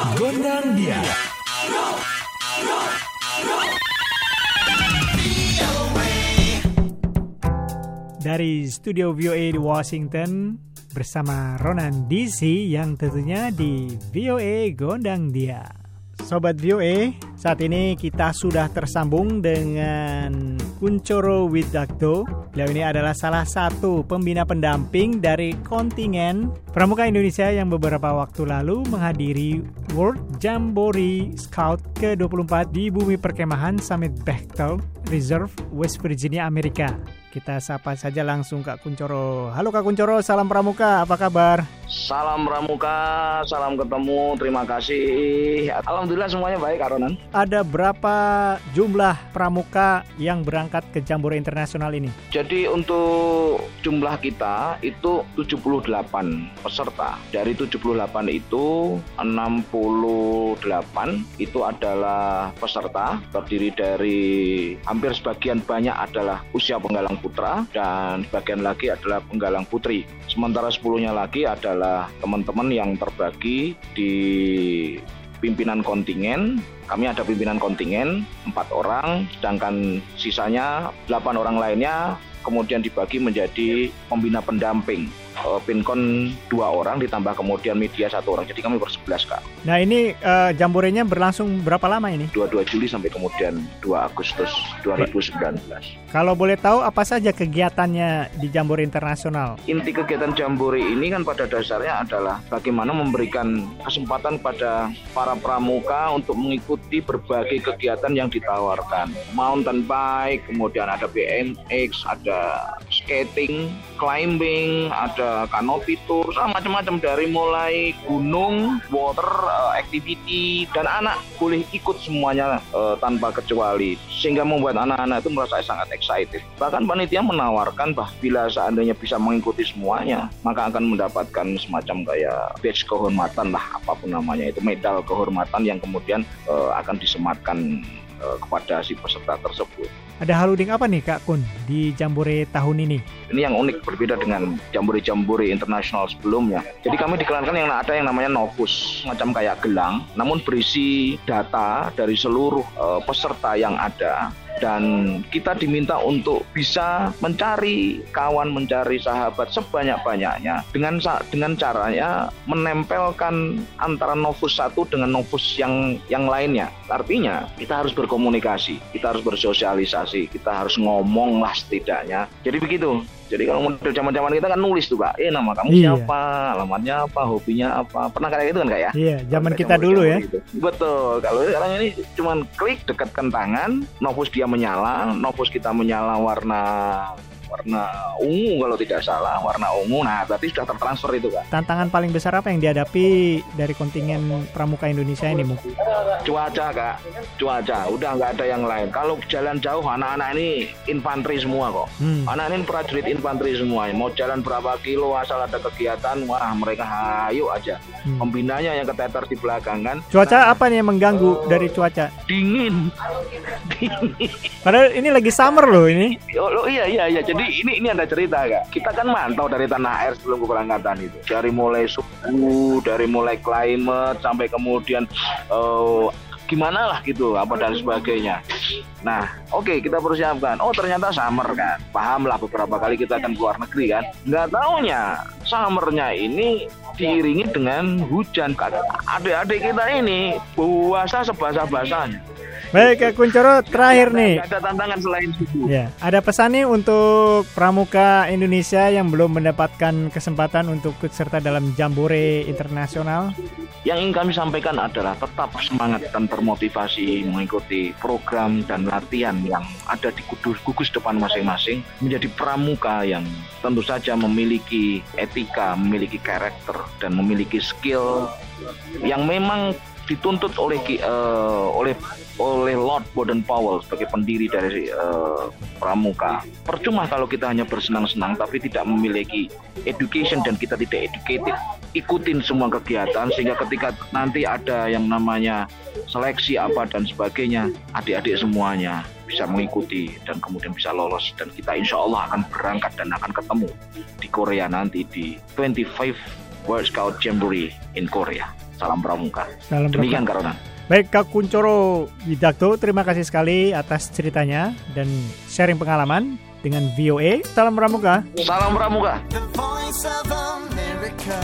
Gondang dia. Dari studio VOA di Washington bersama Ronan DC yang tentunya di VOA Gondang Dia. Sobat VOA, saat ini kita sudah tersambung dengan Kuncoro Widakdo. Beliau ini adalah salah satu pembina pendamping dari kontingen Pramuka Indonesia yang beberapa waktu lalu menghadiri World Jamboree Scout ke-24 di bumi perkemahan Summit Bechtel Reserve, West Virginia, Amerika. Kita sapa saja langsung Kak Kuncoro. Halo Kak Kuncoro, salam Pramuka, apa kabar? Salam Pramuka, salam ketemu, terima kasih. Alhamdulillah semuanya baik, Aronan. Ada berapa jumlah Pramuka yang berangkat ke Jambore Internasional ini? Jadi untuk jumlah kita itu 78 peserta. Dari 78 itu 68 itu adalah peserta terdiri dari hampir sebagian banyak adalah usia penggalang putra dan bagian lagi adalah penggalang putri. Sementara sepuluhnya lagi adalah teman-teman yang terbagi di pimpinan kontingen. Kami ada pimpinan kontingen empat orang, sedangkan sisanya delapan orang lainnya kemudian dibagi menjadi pembina pendamping uh, Pinkon dua orang ditambah kemudian media satu orang. Jadi kami bersebelas kak. Nah ini uh, jamborenya berlangsung berapa lama ini? 22 Juli sampai kemudian 2 Agustus 2019. Kalau boleh tahu apa saja kegiatannya di Jambore Internasional? Inti kegiatan Jambore ini kan pada dasarnya adalah bagaimana memberikan kesempatan pada para pramuka untuk mengikuti berbagai kegiatan yang ditawarkan. Mountain bike, kemudian ada BMX, ada skating, climbing, ada canopy tour, macam-macam dari mulai gunung, water uh, activity dan anak boleh ikut semuanya uh, tanpa kecuali sehingga membuat anak-anak itu merasa sangat excited. Bahkan panitia menawarkan bah bila seandainya bisa mengikuti semuanya, maka akan mendapatkan semacam kayak badge kehormatan lah apa pun namanya itu medal kehormatan yang kemudian uh, akan disematkan kepada si peserta tersebut. Ada haluding apa nih Kak Kun di Jambore tahun ini? Ini yang unik berbeda dengan Jambore-Jambore internasional sebelumnya. Jadi kami dikeluarkan yang ada yang namanya novus, macam kayak gelang, namun berisi data dari seluruh uh, peserta yang ada dan kita diminta untuk bisa mencari kawan, mencari sahabat sebanyak-banyaknya dengan dengan caranya menempelkan antara novus satu dengan novus yang yang lainnya. Artinya kita harus berkomunikasi, kita harus bersosialisasi, kita harus ngomong lah setidaknya. Jadi begitu. Jadi kalau model zaman-zaman kita kan nulis tuh kak, eh nama kamu iya. siapa, alamatnya apa, hobinya apa, pernah kayak gitu kan kak ya? Iya, zaman kita dulu ya. Gitu. Betul. Kalau sekarang ini cuman klik dekatkan tangan, novus dia menyala, novus kita menyala warna warna ungu kalau tidak salah warna ungu. Nah berarti sudah tertransfer itu kan tantangan paling besar apa yang dihadapi dari kontingen pramuka Indonesia ini mungkin cuaca kak. Cuaca. Udah nggak ada yang lain. Kalau jalan jauh anak-anak ini infanteri semua kok. Hmm. anak ini prajurit infanteri semua. Mau jalan berapa kilo asal ada kegiatan wah mereka hayu aja. Hmm. pembinanya yang keteter di belakang kan. Cuaca nah, apa nih yang mengganggu uh, dari cuaca? Dingin. Dingin padahal ini lagi summer loh ini. Oh, oh iya iya iya. Jadi jadi ini ini ada cerita kak. Kita kan mantau dari tanah air sebelum keberangkatan itu. Dari mulai suhu, dari mulai climate sampai kemudian uh, gimana lah gitu apa dan sebagainya. Nah, oke okay, kita persiapkan. Oh ternyata summer kan. Paham lah beberapa kali kita akan keluar negeri kan. Nggak taunya summernya ini diiringi dengan hujan. Adik-adik kita ini puasa sebasah-basahnya. Baik, Kak Kuncoro, terakhir nih. Ada tantangan selain itu. Ya, ada pesan nih untuk pramuka Indonesia yang belum mendapatkan kesempatan untuk ikut serta dalam Jambore internasional. Yang ingin kami sampaikan adalah tetap semangat dan termotivasi mengikuti program dan latihan yang ada di kudus gugus depan masing-masing menjadi pramuka yang tentu saja memiliki etika, memiliki karakter dan memiliki skill yang memang dituntut oleh uh, oleh oleh Lord Baden Powell sebagai pendiri dari uh, Pramuka. Percuma kalau kita hanya bersenang-senang tapi tidak memiliki education dan kita tidak educated. Ikutin semua kegiatan sehingga ketika nanti ada yang namanya seleksi apa dan sebagainya, adik-adik semuanya bisa mengikuti dan kemudian bisa lolos dan kita insya Allah akan berangkat dan akan ketemu di Korea nanti di 25 World Scout Jamboree in Korea. Salam Pramuka. Salam Demikian Pramuka. Karona. Baik Kak Kuncoro Widakto, terima kasih sekali atas ceritanya dan sharing pengalaman dengan VOA. Salam Pramuka. Salam Pramuka. The voice of America.